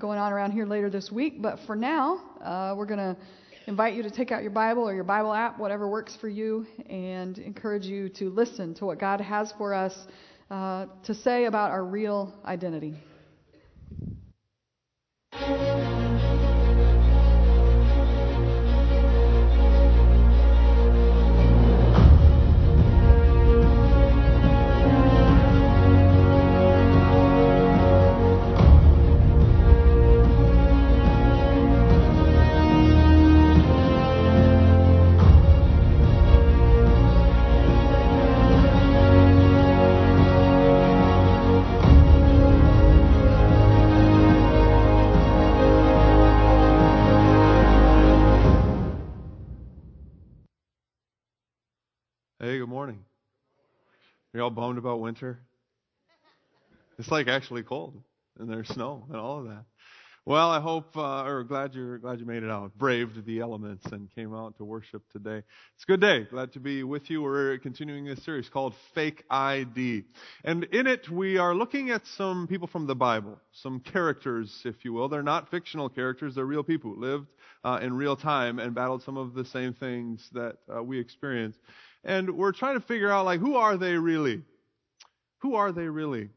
going on around here later this week. But for now, uh, we're going to invite you to take out your Bible or your Bible app, whatever works for you, and encourage you to listen to what God has for us uh, to say about our real identity. You're all bummed about winter? It's like actually cold, and there's snow and all of that. Well, I hope, uh, or glad you're glad you made it out, braved the elements, and came out to worship today. It's a good day. Glad to be with you. We're continuing this series called Fake ID, and in it we are looking at some people from the Bible, some characters, if you will. They're not fictional characters; they're real people who lived uh, in real time and battled some of the same things that uh, we experience. And we're trying to figure out, like, who are they really? Who are they really?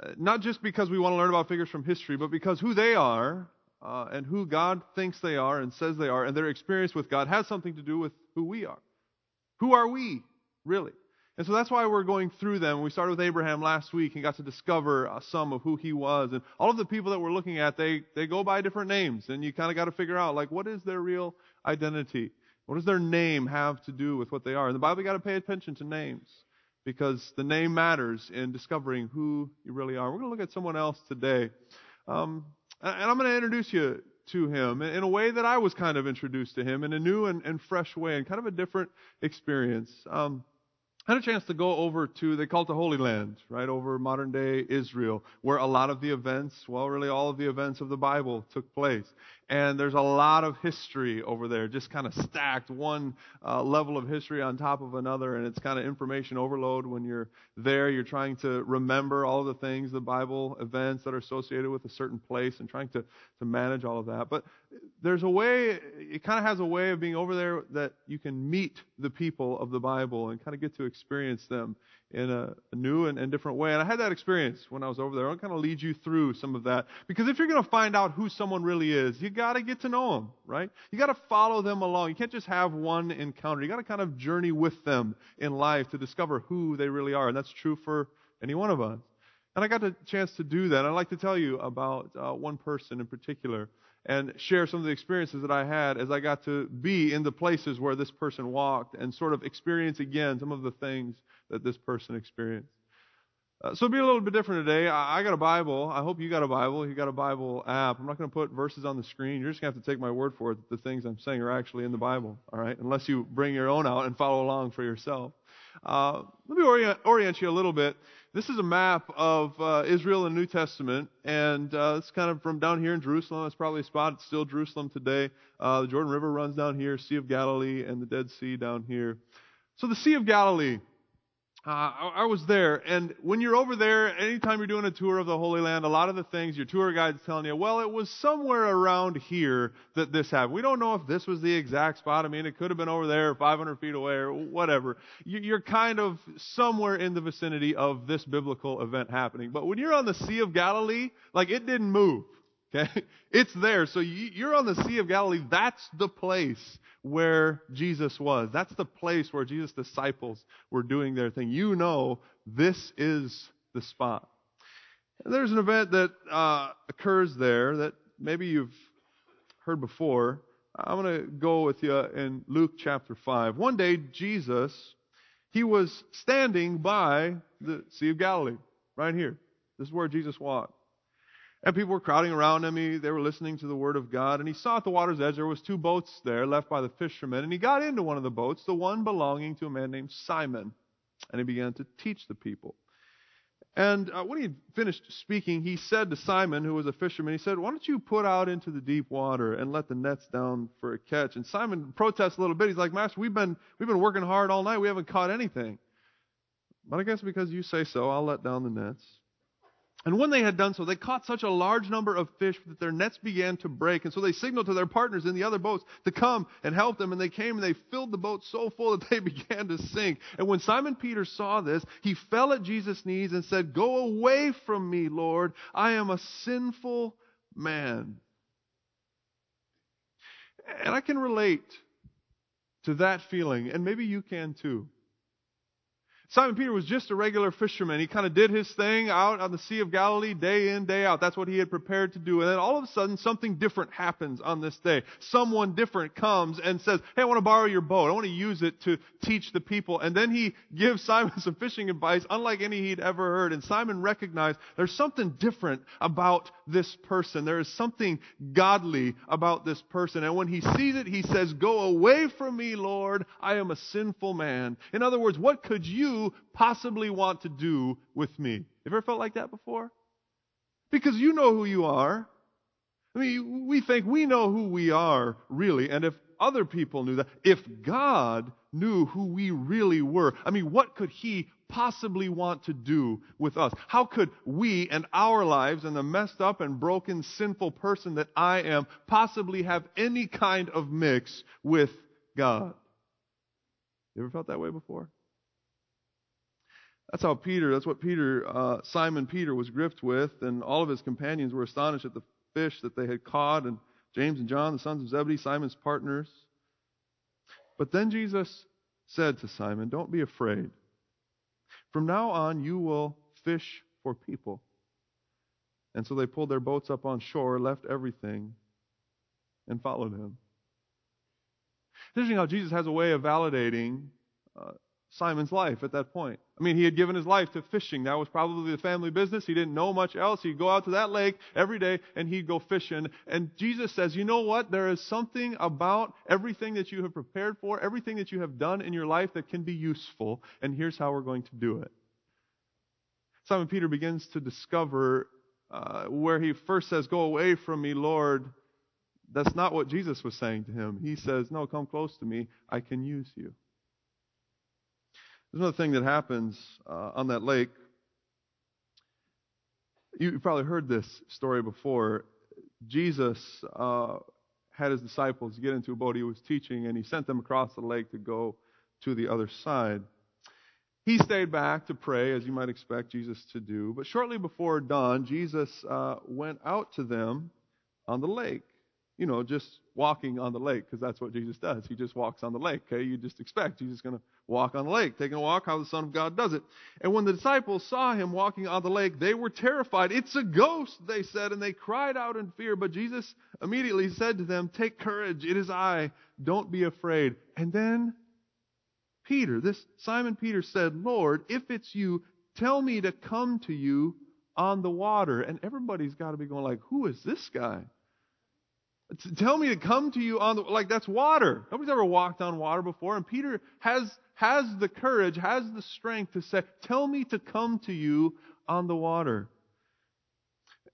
Uh, not just because we want to learn about figures from history, but because who they are uh, and who God thinks they are and says they are, and their experience with God has something to do with who we are. Who are we, really? And so that's why we're going through them. We started with Abraham last week and got to discover uh, some of who he was. And all of the people that we're looking at, they, they go by different names. And you kind of got to figure out, like, what is their real identity? What does their name have to do with what they are? In the Bible, you got to pay attention to names because the name matters in discovering who you really are. We're going to look at someone else today. Um, and I'm going to introduce you to him in a way that I was kind of introduced to him in a new and, and fresh way and kind of a different experience. Um, I had a chance to go over to, they call it the Holy Land, right, over modern day Israel, where a lot of the events, well, really all of the events of the Bible took place. And there's a lot of history over there, just kind of stacked, one uh, level of history on top of another, and it's kind of information overload when you're there. You're trying to remember all the things, the Bible events that are associated with a certain place, and trying to, to manage all of that. But there's a way, it kind of has a way of being over there that you can meet the people of the Bible and kind of get to experience them in a, new and, and, different way. And I had that experience when I was over there. I want to kind of lead you through some of that. Because if you're going to find out who someone really is, you got to get to know them, right? You got to follow them along. You can't just have one encounter. You got to kind of journey with them in life to discover who they really are. And that's true for any one of us. And I got the chance to do that. I'd like to tell you about uh, one person in particular and share some of the experiences that I had as I got to be in the places where this person walked and sort of experience again some of the things that this person experienced. Uh, so it'll be a little bit different today. I, I, got a Bible. I hope you got a Bible. You got a Bible app. I'm not going to put verses on the screen. You're just going to have to take my word for it that the things I'm saying are actually in the Bible. All right, unless you bring your own out and follow along for yourself. Uh, let me orient, orient, you a little bit. This is a map of uh, Israel in the New Testament, and uh, it's kind of from down here in Jerusalem. It's probably a spot. It's still Jerusalem today. Uh, the Jordan River runs down here, Sea of Galilee, and the Dead Sea down here. So the Sea of Galilee uh, I, I was there, and when you're over there, anytime you're doing a tour of the Holy Land, a lot of the things your tour guide's telling you, well, it was somewhere around here that this happened. We don't know if this was the exact spot. I mean, it could have been over there, 500 feet away, or whatever. You're kind of somewhere in the vicinity of this biblical event happening. But when you're on the Sea of Galilee, like it didn't move. Okay? It's there. So you're on the Sea of Galilee. That's the place where Jesus was. That's the place where Jesus' disciples were doing their thing. You know this is the spot. And there's an event that uh, occurs there that maybe you've heard before. I'm going to go with you in Luke chapter 5. One day, Jesus, he was standing by the Sea of Galilee, right here. This is where Jesus walked. And people were crowding around him. He, they were listening to the word of God. And he saw at the water's edge there was two boats there left by the fishermen. And he got into one of the boats, the one belonging to a man named Simon. And he began to teach the people. And uh, when he had finished speaking, he said to Simon, who was a fisherman, he said, Why don't you put out into the deep water and let the nets down for a catch? And Simon protests a little bit. He's like, Master, we've been, we've been working hard all night. We haven't caught anything. But I guess because you say so, I'll let down the nets. And when they had done so, they caught such a large number of fish that their nets began to break. And so they signaled to their partners in the other boats to come and help them. And they came and they filled the boat so full that they began to sink. And when Simon Peter saw this, he fell at Jesus' knees and said, Go away from me, Lord. I am a sinful man. And I can relate to that feeling, and maybe you can too. Simon Peter was just a regular fisherman. He kind of did his thing out on the Sea of Galilee day in, day out. That's what he had prepared to do. And then all of a sudden, something different happens on this day. Someone different comes and says, Hey, I want to borrow your boat. I want to use it to teach the people. And then he gives Simon some fishing advice, unlike any he'd ever heard. And Simon recognized there's something different about this person. There is something godly about this person. And when he sees it, he says, Go away from me, Lord. I am a sinful man. In other words, what could you possibly want to do with me? You ever felt like that before? Because you know who you are. I mean, we think we know who we are, really, and if other people knew that, if God knew who we really were, I mean, what could He possibly want to do with us? How could we and our lives and the messed up and broken, sinful person that I am possibly have any kind of mix with God? You ever felt that way before? That's how Peter, that's what Peter, uh, Simon Peter was gripped with, and all of his companions were astonished at the fish that they had caught, and James and John, the sons of Zebedee, Simon's partners. But then Jesus said to Simon, Don't be afraid. From now on, you will fish for people. And so they pulled their boats up on shore, left everything, and followed him. It's interesting how Jesus has a way of validating uh, Simon's life at that point. I mean, he had given his life to fishing. That was probably the family business. He didn't know much else. He'd go out to that lake every day and he'd go fishing. And Jesus says, you know what? There is something about everything that you have prepared for, everything that you have done in your life that can be useful. And here's how we're going to do it. Simon Peter begins to discover uh, where he first says, Go away from me, Lord. That's not what Jesus was saying to him. He says, No, come close to me. I can use you. There's another thing that happens uh, on that lake. You probably heard this story before. Jesus uh, had his disciples get into a boat he was teaching, and he sent them across the lake to go to the other side. He stayed back to pray, as you might expect Jesus to do. But shortly before dawn, Jesus uh, went out to them on the lake you know, just walking on the lake, because that's what Jesus does. He just walks on the lake. Okay, you just expect Jesus going to walk on the lake, taking a walk how the Son of God does it. And when the disciples saw him walking on the lake, they were terrified. It's a ghost, they said, and they cried out in fear. But Jesus immediately said to them, Take courage, it is I. Don't be afraid. And then Peter, this Simon Peter said, Lord, if it's you, tell me to come to you on the water. And everybody's got to be going like, Who is this guy? Tell me to come to you on the, like that's water. Nobody's ever walked on water before. And Peter has, has the courage, has the strength to say, tell me to come to you on the water.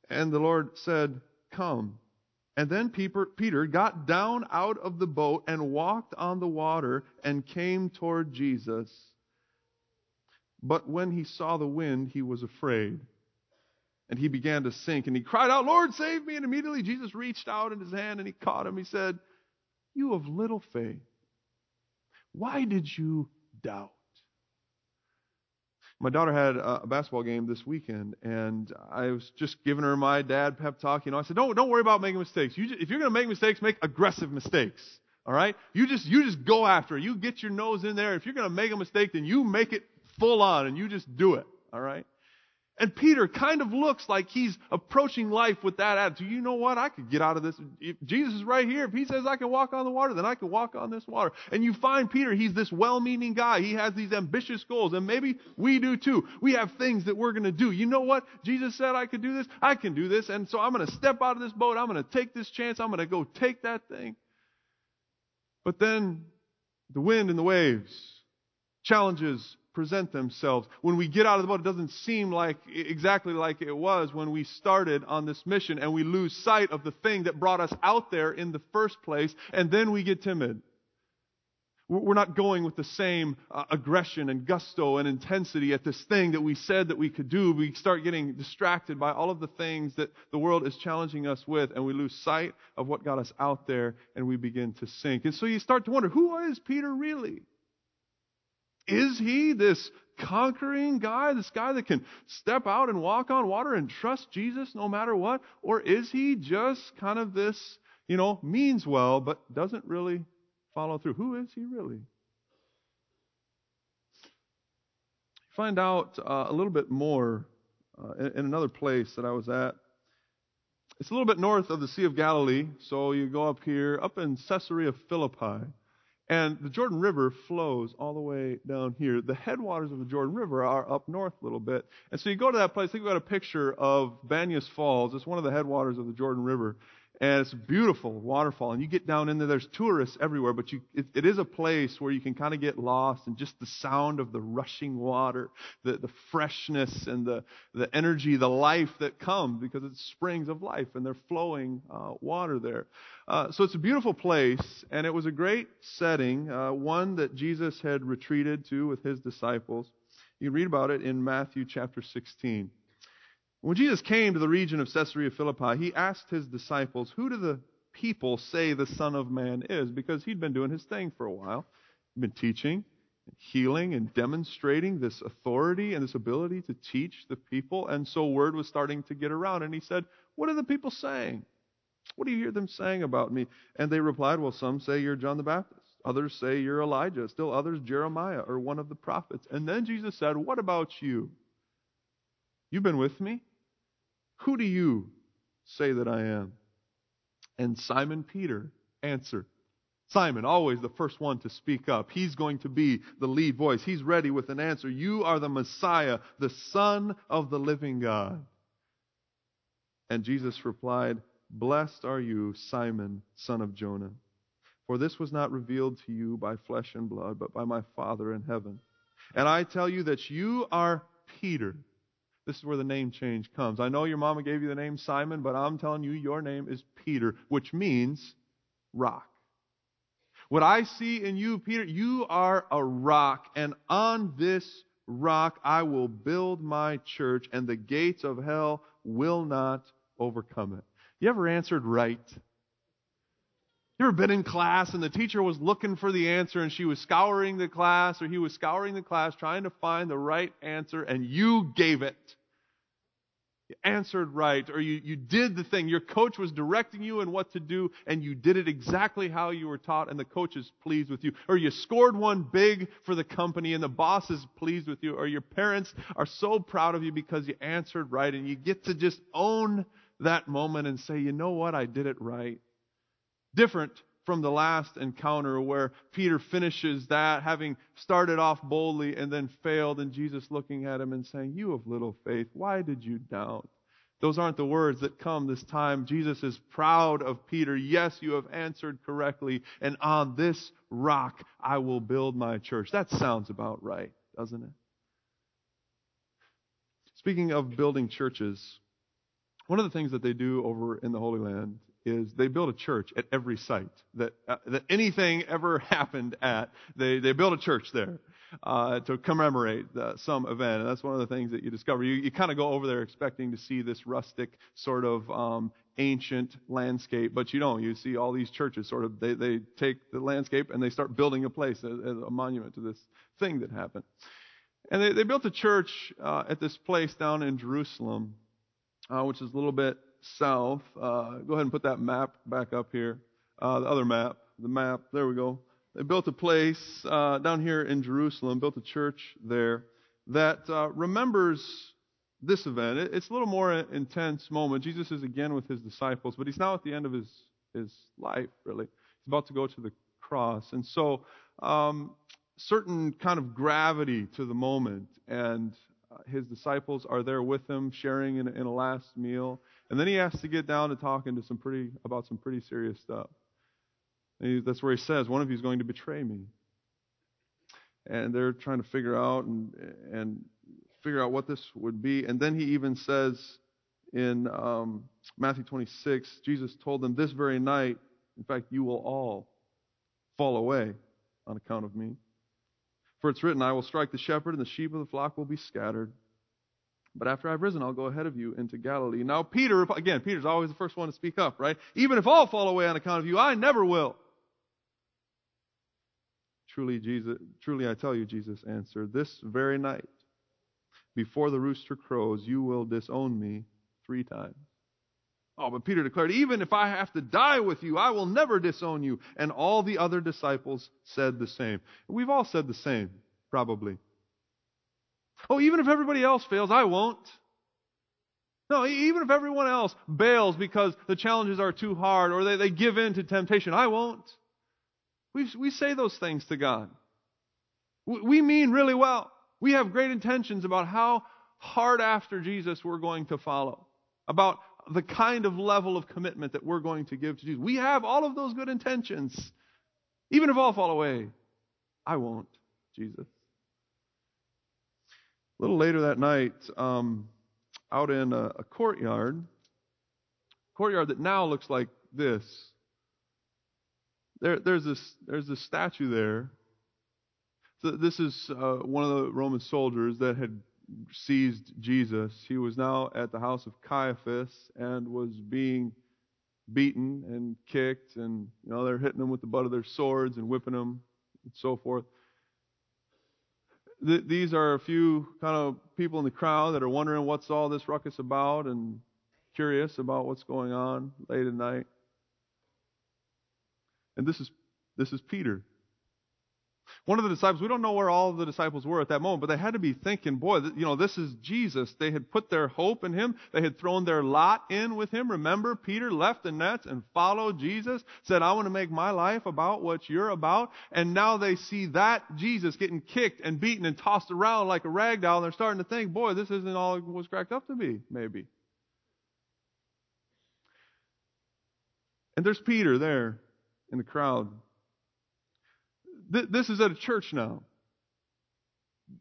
And the Lord said, come. And then Peter got down out of the boat and walked on the water and came toward Jesus. But when he saw the wind, he was afraid and he began to sink. And he cried out, Lord, save me. And immediately Jesus reached out in his hand and he caught him. He said, You have little faith. Why did you doubt? My daughter had a basketball game this weekend, and I was just giving her my dad pep talk. You know, I said, "Don't don't worry about making mistakes. You just, if you're going to make mistakes, make aggressive mistakes. All right? You just you just go after it. You get your nose in there. If you're going to make a mistake, then you make it full on, and you just do it. All right? And Peter kind of looks like he's approaching life with that attitude. You know what? I could get out of this. If Jesus is right here. If he says I can walk on the water, then I can walk on this water. And you find Peter, he's this well-meaning guy. He has these ambitious goals. And maybe we do too. We have things that we're going to do. You know what? Jesus said I could do this. I can do this. And so I'm going to step out of this boat. I'm going to take this chance. I'm going to go take that thing. But then the wind and the waves, challenges present themselves. When we get out of the boat, it doesn't seem like exactly like it was when we started on this mission, and we lose sight of the thing that brought us out there in the first place, and then we get timid. We're not going with the same uh, aggression and gusto and intensity at this thing that we said that we could do. We start getting distracted by all of the things that the world is challenging us with, and we lose sight of what got us out there, and we begin to sink. And so you start to wonder who is Peter really? Is he this conquering guy, this guy that can step out and walk on water and trust Jesus no matter what? Or is he just kind of this, you know, means well, but doesn't really follow through. Who is he really? You find out uh, a little bit more uh, in, in another place that I was at. It's a little bit north of the Sea of Galilee, so you go up here, up in Caesarea Philippi. And the Jordan River flows all the way down here. The headwaters of the Jordan River are up north a little bit. And so you go to that place, think about a picture of Banyas Falls. It's one of the headwaters of the Jordan River and it's a beautiful waterfall. And you get down in there, there's tourists everywhere, but you, it, it is a place where you can kind of get lost and just the sound of the rushing water, the, the freshness and the, the energy, the life that comes because it's springs of life and they're flowing uh, water there. Uh, so it's a beautiful place, and it was a great setting, uh, one that Jesus had retreated to with his disciples. You read about it in Matthew chapter 16. When Jesus came to the region of Caesarea Philippi, he asked his disciples, Who do the people say the Son of Man is? Because he'd been doing his thing for a while. He'd been teaching, healing, and demonstrating this authority and this ability to teach the people. And so word was starting to get around. And he said, What are the people saying? What do you hear them saying about me? And they replied, Well, some say you're John the Baptist. Others say you're Elijah. Still others, Jeremiah or one of the prophets. And then Jesus said, What about you? You've been with me who do you say that I am? And Simon Peter answered. Simon, always the first one to speak up. He's going to be the lead voice. He's ready with an answer. You are the Messiah, the Son of the living God. And Jesus replied, Blessed are you, Simon, son of Jonah. For this was not revealed to you by flesh and blood, but by my Father in heaven. And I tell you that you are Peter this is where the name change comes. I know your mama gave you the name Simon, but I'm telling you, your name is Peter, which means rock. What I see in you, Peter, you are a rock, and on this rock I will build my church, and the gates of hell will not overcome it. You ever answered right? You ever been in class and the teacher was looking for the answer and she was scouring the class or he was scouring the class trying to find the right answer and you gave it? You answered right or you, you did the thing. Your coach was directing you in what to do and you did it exactly how you were taught and the coach is pleased with you. Or you scored one big for the company and the boss is pleased with you. Or your parents are so proud of you because you answered right and you get to just own that moment and say, you know what? I did it right. Different from the last encounter where Peter finishes that, having started off boldly and then failed, and Jesus looking at him and saying, You of little faith, why did you doubt? Those aren't the words that come this time. Jesus is proud of Peter. Yes, you have answered correctly, and on this rock I will build my church. That sounds about right, doesn't it? Speaking of building churches, one of the things that they do over in the Holy Land is they build a church at every site that uh, that anything ever happened at. They they build a church there uh, to commemorate some event, and that's one of the things that you discover. You you kind of go over there expecting to see this rustic sort of um, ancient landscape, but you don't. You see all these churches sort of they they take the landscape and they start building a place as a monument to this thing that happened. And they, they built a church uh, at this place down in Jerusalem, uh, which is a little bit south. Uh, go ahead and put that map back up here. Uh, the other map, the map. There we go. They built a place uh, down here in Jerusalem, built a church there that uh, remembers this event. It, it's a little more intense moment. Jesus is again with his disciples, but he's now at the end of his his life. Really, he's about to go to the cross, and so um, certain kind of gravity to the moment and uh, his disciples are there with him, sharing in, in a last meal. And then he has to get down to talking to some pretty about some pretty serious stuff. He, that's where he says, "One of you is going to betray me." And they're trying to figure out and and figure out what this would be. And then he even says in um, Matthew 26, Jesus told them, "This very night, in fact, you will all fall away." on account of me. For it's written, I will strike the shepherd, and the sheep of the flock will be scattered. But after I've risen, I'll go ahead of you into Galilee. Now, Peter, again, Peter's always the first one to speak up, right? Even if all fall away on account of you, I never will. Truly, Jesus, truly I tell you, Jesus answered, this very night, before the rooster crows, you will disown me three times. Oh, but Peter declared, Even if I have to die with you, I will never disown you. And all the other disciples said the same. We've all said the same, probably. Oh, even if everybody else fails, I won't. No, even if everyone else bails because the challenges are too hard or they, they give in to temptation, I won't. We, we say those things to God. We, we mean really well. We have great intentions about how hard after Jesus we're going to follow, about the kind of level of commitment that we're going to give to Jesus. We have all of those good intentions. Even if all fall away, I won't, Jesus. A little later that night, um, out in a, a courtyard, courtyard that now looks like this. There, there's this, there's this statue there. So this is uh, one of the Roman soldiers that had seized Jesus. He was now at the house of Caiaphas and was being beaten and kicked, and you know they're hitting him with the butt of their swords and whipping him and so forth th- these are a few kind of people in the crowd that are wondering what's all this ruckus about and curious about what's going on late at night. And this is this is Peter. One of the disciples, we don't know where all the disciples were at that moment, but they had to be thinking, boy, you know, this is Jesus. They had put their hope in him. They had thrown their lot in with him. Remember, Peter left the nets and followed Jesus, said, I want to make my life about what you're about. And now they see that Jesus getting kicked and beaten and tossed around like a rag doll, and they're starting to think, boy, this isn't all it was cracked up to be, maybe. And there's Peter there in the crowd th- this is at a church now.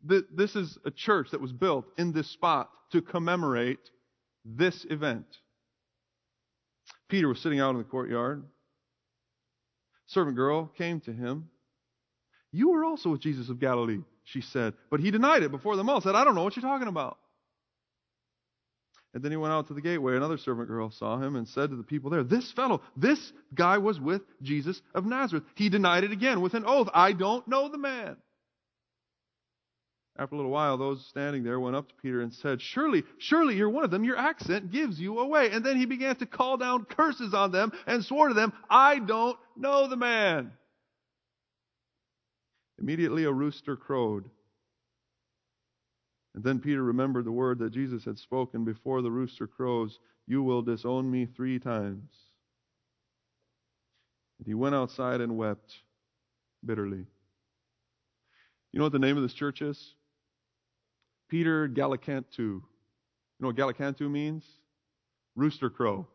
Th- this is a church that was built in this spot to commemorate this event. Peter was sitting out in the courtyard. Servant girl came to him. You were also with Jesus of Galilee, she said. But he denied it before them all, said, I don't know what you're talking about. And then he went out to the gateway. Another servant girl saw him and said to the people there, This fellow, this guy was with Jesus of Nazareth. He denied it again with an oath. I don't know the man. After a little while, those standing there went up to Peter and said, Surely, surely you're one of them. Your accent gives you away. And then he began to call down curses on them and swore to them, I don't know the man. Immediately a rooster crowed. And then Peter remembered the word that Jesus had spoken before the rooster crows You will disown me three times. And he went outside and wept bitterly. You know what the name of this church is? Peter Gallicantu. You know what Gallicantu means? Rooster crow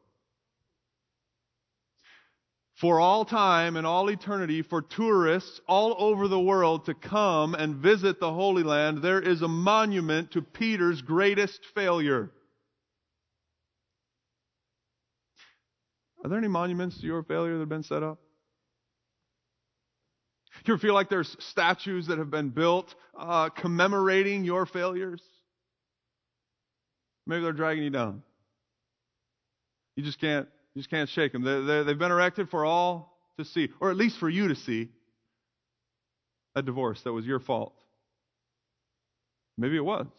for all time and all eternity for tourists all over the world to come and visit the Holy Land, there is a monument to Peter's greatest failure. Are there any monuments to your failure that have been set up? Do you feel like there's statues that have been built uh, commemorating your failures? Maybe they're dragging you down. You just can't you just can't shake them. They, they've been erected for all to see, or at least for you to see. A divorce that was your fault. Maybe it was.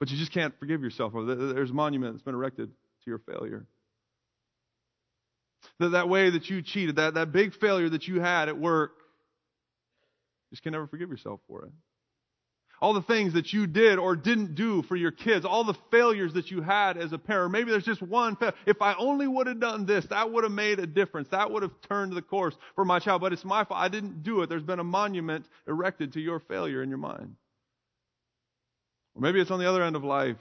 But you just can't forgive yourself. There's a monument that's been erected to your failure. That, that way that you cheated, that, that big failure that you had at work, you just can never forgive yourself for it all the things that you did or didn't do for your kids, all the failures that you had as a parent. Maybe there's just one. If I only would have done this, that would have made a difference. That would have turned the course for my child. But it's my fault. I didn't do it. There's been a monument erected to your failure in your mind. Or maybe it's on the other end of life.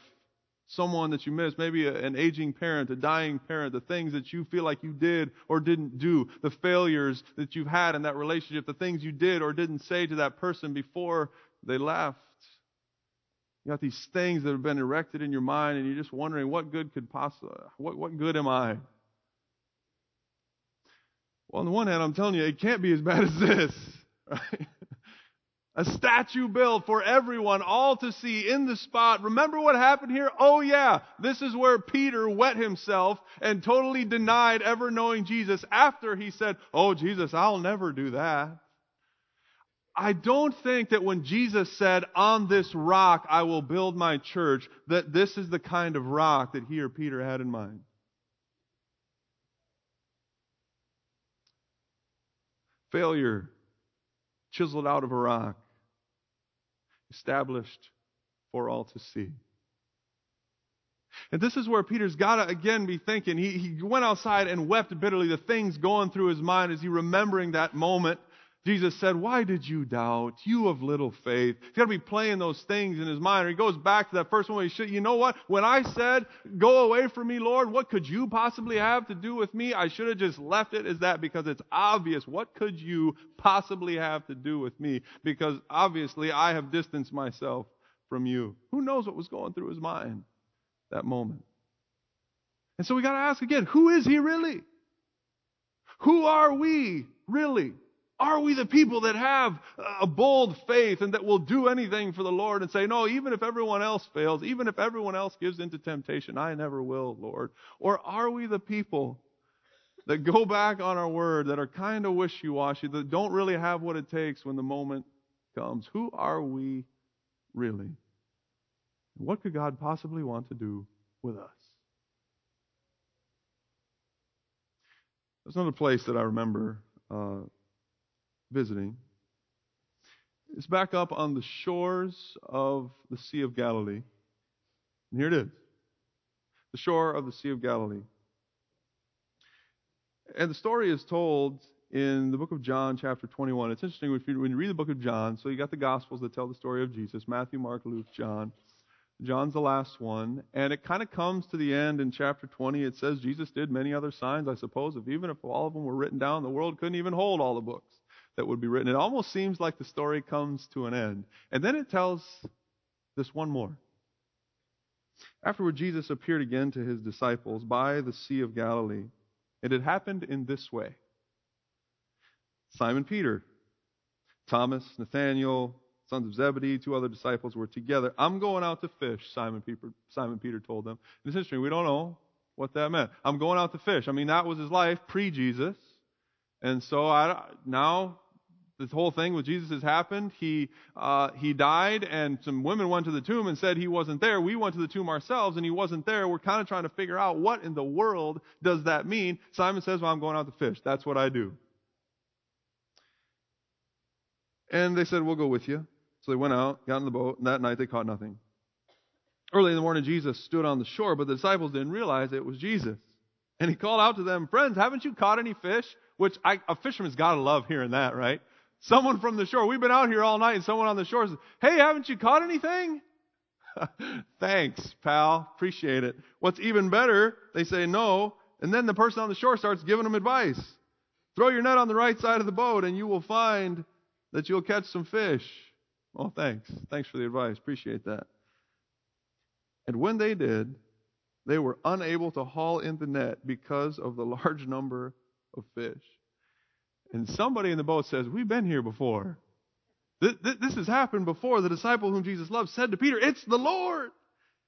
Someone that you miss, maybe an aging parent, a dying parent, the things that you feel like you did or didn't do, the failures that you've had in that relationship, the things you did or didn't say to that person before they left. You got these things that have been erected in your mind, and you're just wondering what good could possibly, what, what good am I? Well, on the one hand, I'm telling you, it can't be as bad as this. Right? A statue built for everyone, all to see in the spot. Remember what happened here? Oh yeah, this is where Peter wet himself and totally denied ever knowing Jesus after he said, Oh Jesus, I'll never do that. I don't think that when Jesus said, On this rock I will build my church, that this is the kind of rock that he or Peter had in mind. Failure chiseled out of a rock, established for all to see. And this is where Peter's got to again be thinking. He, he went outside and wept bitterly, the things going through his mind as he remembering that moment Jesus said, Why did you doubt? You of little faith. He's got to be playing those things in his mind. Or he goes back to that first one. He should, you know what? When I said, Go away from me, Lord, what could you possibly have to do with me? I should have just left it as that because it's obvious. What could you possibly have to do with me? Because obviously I have distanced myself from you. Who knows what was going through his mind that moment? And so we got to ask again who is he really? Who are we really? Are we the people that have a bold faith and that will do anything for the Lord and say, no, even if everyone else fails, even if everyone else gives into temptation, I never will, Lord? Or are we the people that go back on our word, that are kind of wishy washy, that don't really have what it takes when the moment comes? Who are we really? What could God possibly want to do with us? There's another place that I remember. Uh, visiting. It's back up on the shores of the Sea of Galilee. And here it is the shore of the Sea of Galilee. And the story is told in the book of John, chapter 21. It's interesting when you read the book of John, so you got the Gospels that tell the story of Jesus Matthew, Mark, Luke, John. John's the last one. And it kind of comes to the end in chapter 20. It says Jesus did many other signs, I suppose, if even if all of them were written down, the world couldn't even hold all the books that would be written. It almost seems like the story comes to an end. And then it tells this one more. Afterward, Jesus appeared again to his disciples by the Sea of Galilee. And it happened in this way Simon Peter, Thomas, Nathanael, sons of Zebedee, two other disciples were together. I'm going out to fish, Simon Peter, Simon Peter told them. And it's interesting, we don't know what that meant. I'm going out to fish. I mean, that was his life pre Jesus. And so I, now this whole thing with Jesus has happened. He uh, he died, and some women went to the tomb and said he wasn't there. We went to the tomb ourselves, and he wasn't there. We're kind of trying to figure out what in the world does that mean. Simon says, "Well, I'm going out to fish. That's what I do." And they said, "We'll go with you." So they went out, got in the boat, and that night they caught nothing. Early in the morning, Jesus stood on the shore, but the disciples didn't realize it was Jesus. And he called out to them, Friends, haven't you caught any fish? Which I, a fisherman's got to love hearing that, right? Someone from the shore. We've been out here all night and someone on the shore says, Hey, haven't you caught anything? Thanks, pal. Appreciate it. What's even better, they say no, and then the person on the shore starts giving them advice. Throw your net on the right side of the boat and you will find that you'll catch some fish. Well, thanks. Thanks for the advice. Appreciate that. And when they did, they were unable to haul in the net because of the large number of fish. And somebody in the boat says, We've been here before. This has happened before. The disciple whom Jesus loved said to Peter, It's the Lord.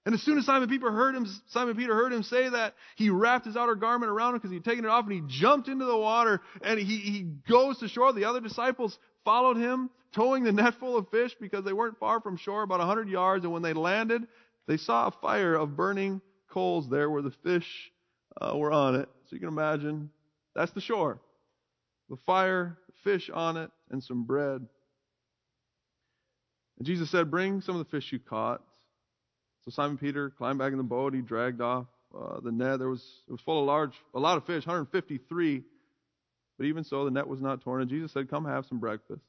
And as soon as Simon Peter heard him, Simon Peter heard him say that, he wrapped his outer garment around him because he'd taken it off and he jumped into the water and he, he goes to shore. The other disciples followed him, towing the net full of fish because they weren't far from shore, about a hundred yards. And when they landed, they saw a fire of burning coals there where the fish uh, were on it. So you can imagine that's the shore the fire, fish on it, and some bread. And Jesus said, Bring some of the fish you caught. So Simon Peter climbed back in the boat. He dragged off uh, the net. There was it was full of large, a lot of fish, 153. But even so, the net was not torn. And Jesus said, Come have some breakfast.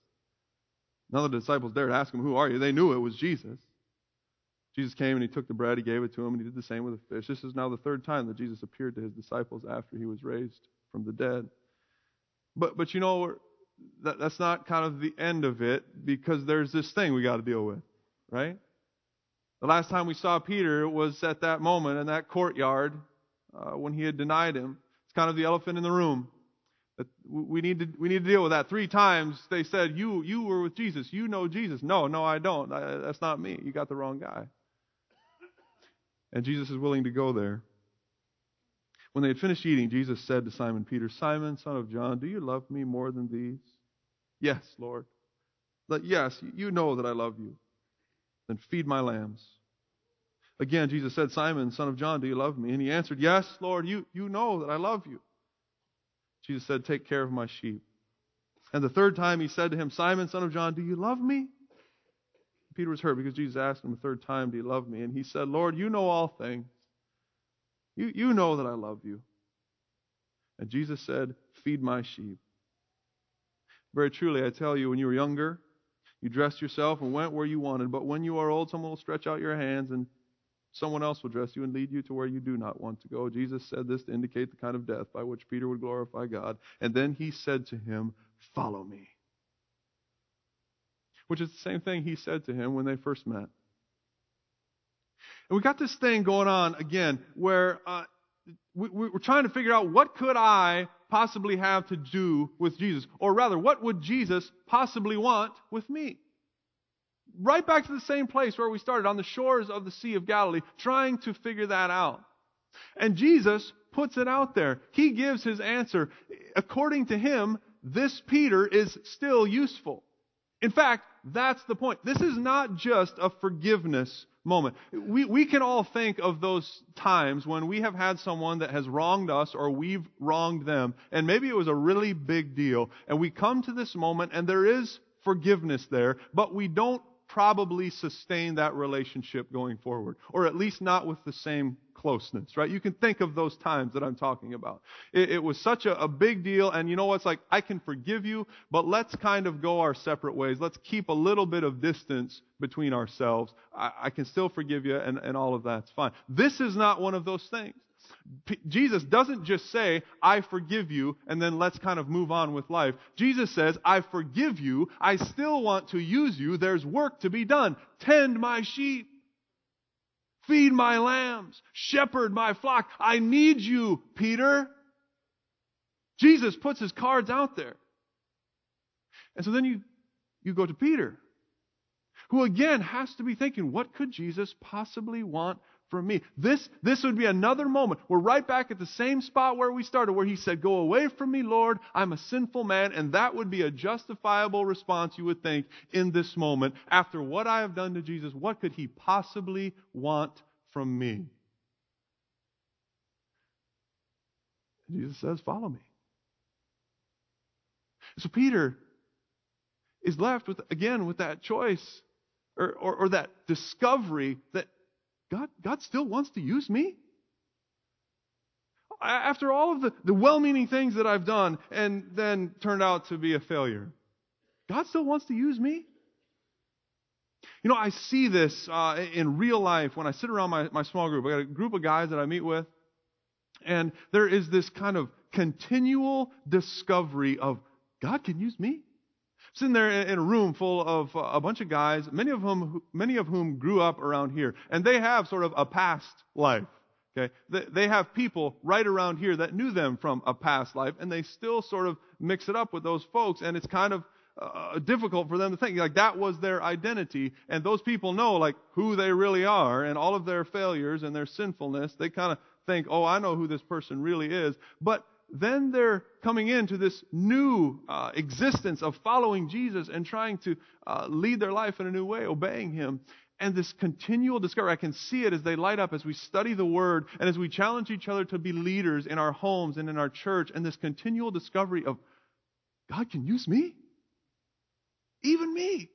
None of the disciples dared ask him, Who are you? They knew it was Jesus. Jesus came and he took the bread, he gave it to him, and he did the same with the fish. This is now the third time that Jesus appeared to his disciples after he was raised from the dead. But but you know that that's not kind of the end of it because there's this thing we got to deal with, right? The last time we saw Peter was at that moment in that courtyard uh, when he had denied him. It's kind of the elephant in the room. That We need to we need to deal with that. Three times they said, "You you were with Jesus. You know Jesus." No, no, I don't. That's not me. You got the wrong guy. And Jesus is willing to go there. When they had finished eating, Jesus said to Simon Peter, Simon, son of John, do you love me more than these? Yes, Lord. But yes, you know that I love you. Then feed my lambs. Again, Jesus said, Simon, son of John, do you love me? And he answered, Yes, Lord, you, you know that I love you. Jesus said, Take care of my sheep. And the third time he said to him, Simon, son of John, do you love me? Peter was hurt because Jesus asked him a third time, Do you love me? And he said, Lord, you know all things. You, you know that I love you. And Jesus said, Feed my sheep. Very truly, I tell you, when you were younger, you dressed yourself and went where you wanted. But when you are old, someone will stretch out your hands and someone else will dress you and lead you to where you do not want to go. Jesus said this to indicate the kind of death by which Peter would glorify God. And then he said to him, Follow me. Which is the same thing he said to him when they first met. And we got this thing going on again where uh, we, we're trying to figure out what could I possibly have to do with Jesus? Or rather, what would Jesus possibly want with me? Right back to the same place where we started, on the shores of the Sea of Galilee, trying to figure that out. And Jesus puts it out there. He gives his answer. According to him, this Peter is still useful. In fact, that's the point. This is not just a forgiveness moment. We, we can all think of those times when we have had someone that has wronged us or we've wronged them, and maybe it was a really big deal, and we come to this moment and there is forgiveness there, but we don't probably sustain that relationship going forward, or at least not with the same closeness, right? You can think of those times that I'm talking about. It, it was such a, a, big deal, and you know what's like, I can forgive you, but let's kind of go our separate ways. Let's keep a little bit of distance between ourselves. I, I can still forgive you, and, and all of that's fine. This is not one of those things. P- Jesus doesn't just say, I forgive you, and then let's kind of move on with life. Jesus says, I forgive you. I still want to use you. There's work to be done. Tend my sheep. Feed my lambs. Shepherd my flock. I need you, Peter. Jesus puts his cards out there. And so then you, you go to Peter, who again has to be thinking, what could Jesus possibly want from me? This, this would be another moment. We're right back at the same spot where we started, where he said, Go away from me, Lord. I'm a sinful man. And that would be a justifiable response, you would think, in this moment. After what I have done to Jesus, what could he possibly want from me? Jesus says, Follow me. So Peter is left with, again, with that choice or, or, or that discovery that God, God still wants to use me. After all of the, the well meaning things that I've done and then turned out to be a failure, God still wants to use me. You know, I see this uh, in real life when I sit around my, my small group. I got a group of guys that I meet with, and there is this kind of continual discovery of God can use me. Sitting there in a room full of uh, a bunch of guys, many of whom, many of whom grew up around here, and they have sort of a past life. Okay, they have people right around here that knew them from a past life, and they still sort of mix it up with those folks, and it's kind of uh, difficult for them to think like that was their identity, and those people know like who they really are, and all of their failures and their sinfulness. They kind of think, oh, I know who this person really is, but then they're coming into this new uh, existence of following Jesus and trying to uh, lead their life in a new way, obeying Him. And this continual discovery, I can see it as they light up as we study the Word and as we challenge each other to be leaders in our homes and in our church, and this continual discovery of God can use me. Even me.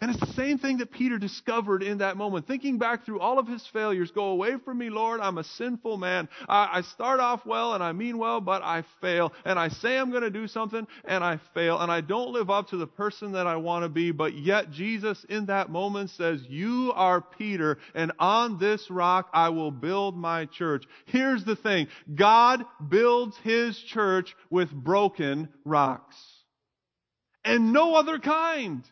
And it's the same thing that Peter discovered in that moment. Thinking back through all of his failures, go away from me, Lord. I'm a sinful man. I, I start off well and I mean well, but I fail. And I say I'm going to do something and I fail. And I don't live up to the person that I want to be. But yet Jesus in that moment says, You are Peter, and on this rock I will build my church. Here's the thing God builds his church with broken rocks. And no other kind.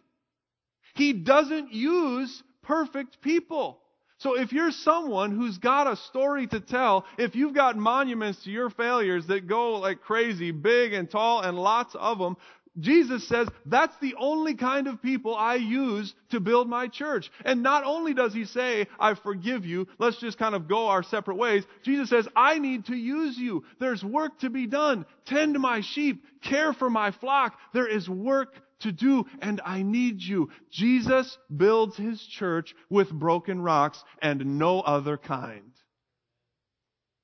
He doesn't use perfect people. So if you're someone who's got a story to tell, if you've got monuments to your failures that go like crazy, big and tall and lots of them, Jesus says that's the only kind of people I use to build my church. And not only does he say, I forgive you, let's just kind of go our separate ways. Jesus says, I need to use you. There's work to be done. Tend my sheep. Care for my flock. There is work to do and I need you. Jesus builds his church with broken rocks and no other kind.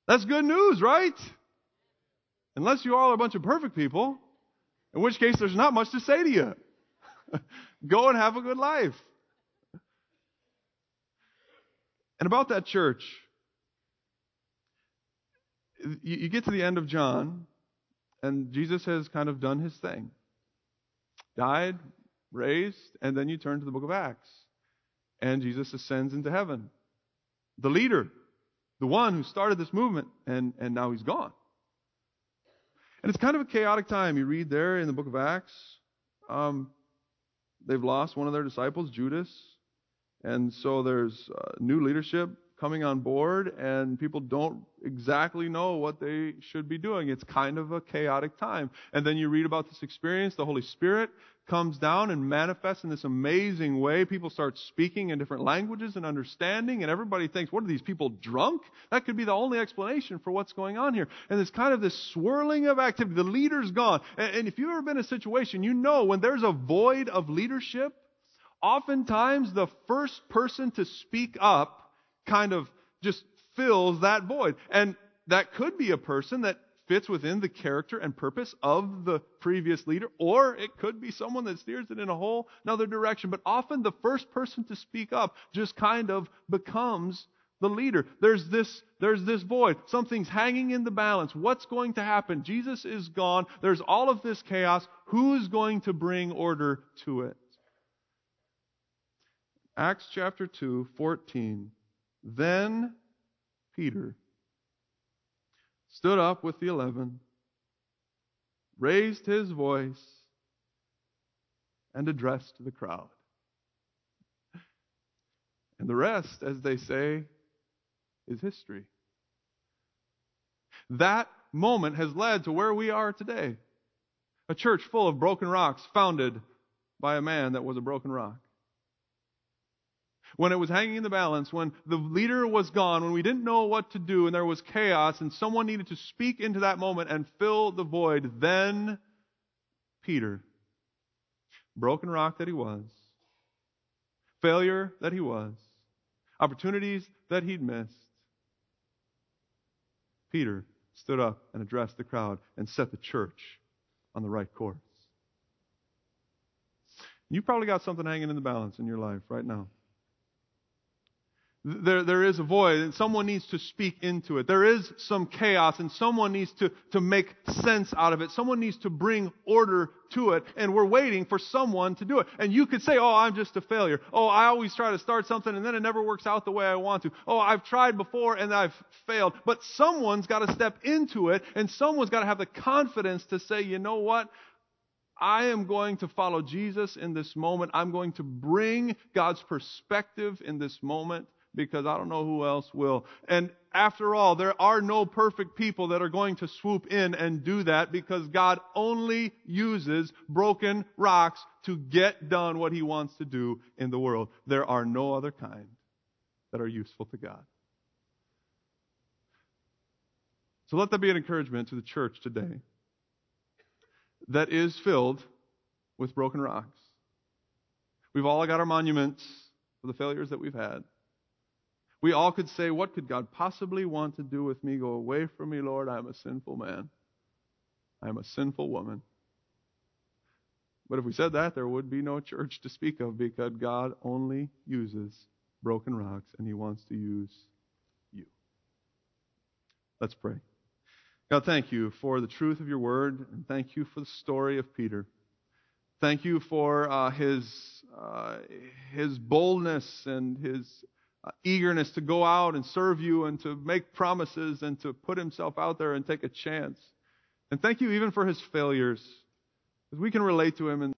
That's good news, right? Unless you all are a bunch of perfect people. In which case, there's not much to say to you. Go and have a good life. And about that church, you, get to the end of John, and Jesus has kind of done his thing died, raised, and then you turn to the book of Acts. And Jesus ascends into heaven. The leader, the one who started this movement, and, and now he's gone. And it's kind of a chaotic time. You read there in the book of Acts, um, they've lost one of their disciples, Judas. And so there's uh, new leadership coming on board, and people don't exactly know what they should be doing. It's kind of a chaotic time. And then you read about this experience. The Holy Spirit comes down and manifests in this amazing way. People start speaking in different languages and understanding, and everybody thinks, what are these people drunk? That could be the only explanation for what's going on here. And it's kind of this swirling of activity. The leader's gone. And if you've ever been in a situation, you know when there's a void of leadership, oftentimes the first person to speak up kind of just fills that void. And that could be a person that fits within the character and purpose of the previous leader, or it could be someone that steers it in a whole another direction. But often the first person to speak up just kind of becomes the leader. There's this, there's this void. Something's hanging in the balance. What's going to happen? Jesus is gone. There's all of this chaos. Who's going to bring order to it? Acts chapter 2, 14. Then Peter stood up with the eleven, raised his voice, and addressed the crowd. And the rest, as they say, is history. That moment has led to where we are today. A church full of broken rocks founded by a man that was a broken rock when it was hanging in the balance, when the leader was gone, when we didn't know what to do and there was chaos and someone needed to speak into that moment and fill the void, then Peter, broken rock that he was, failure that he was, opportunities that he'd missed, Peter stood up and addressed the crowd and set the church on the right course. You probably got something hanging in the balance in your life right now. There, there is a void and someone needs to speak into it. There is some chaos and someone needs to, to make sense out of it. Someone needs to bring order to it and we're waiting for someone to do it. And you could say, oh, I'm just a failure. Oh, I always try to start something and then it never works out the way I want to. Oh, I've tried before and I've failed. But someone's got to step into it and someone's got to have the confidence to say, you know what? I am going to follow Jesus in this moment. I'm going to bring God's perspective in this moment because I don't know who else will. And after all, there are no perfect people that are going to swoop in and do that because God only uses broken rocks to get done what He wants to do in the world. There are no other kind that are useful to God. So let that be an encouragement to the church today that is filled with broken rocks. We've all got our monuments for the failures that we've had. We all could say, What could God possibly want to do with me? Go away from me, Lord. I am a sinful man. I am a sinful woman. But if we said that, there would be no church to speak of because God only uses broken rocks and He wants to use you. Let's pray. God, thank you for the truth of your word, and thank you for the story of Peter. Thank you for uh, his, uh, his boldness and his Uh, eagerness to go out and serve you and to make promises and to put himself out there and take a chance. And thank you even for his failures, because we can relate to him and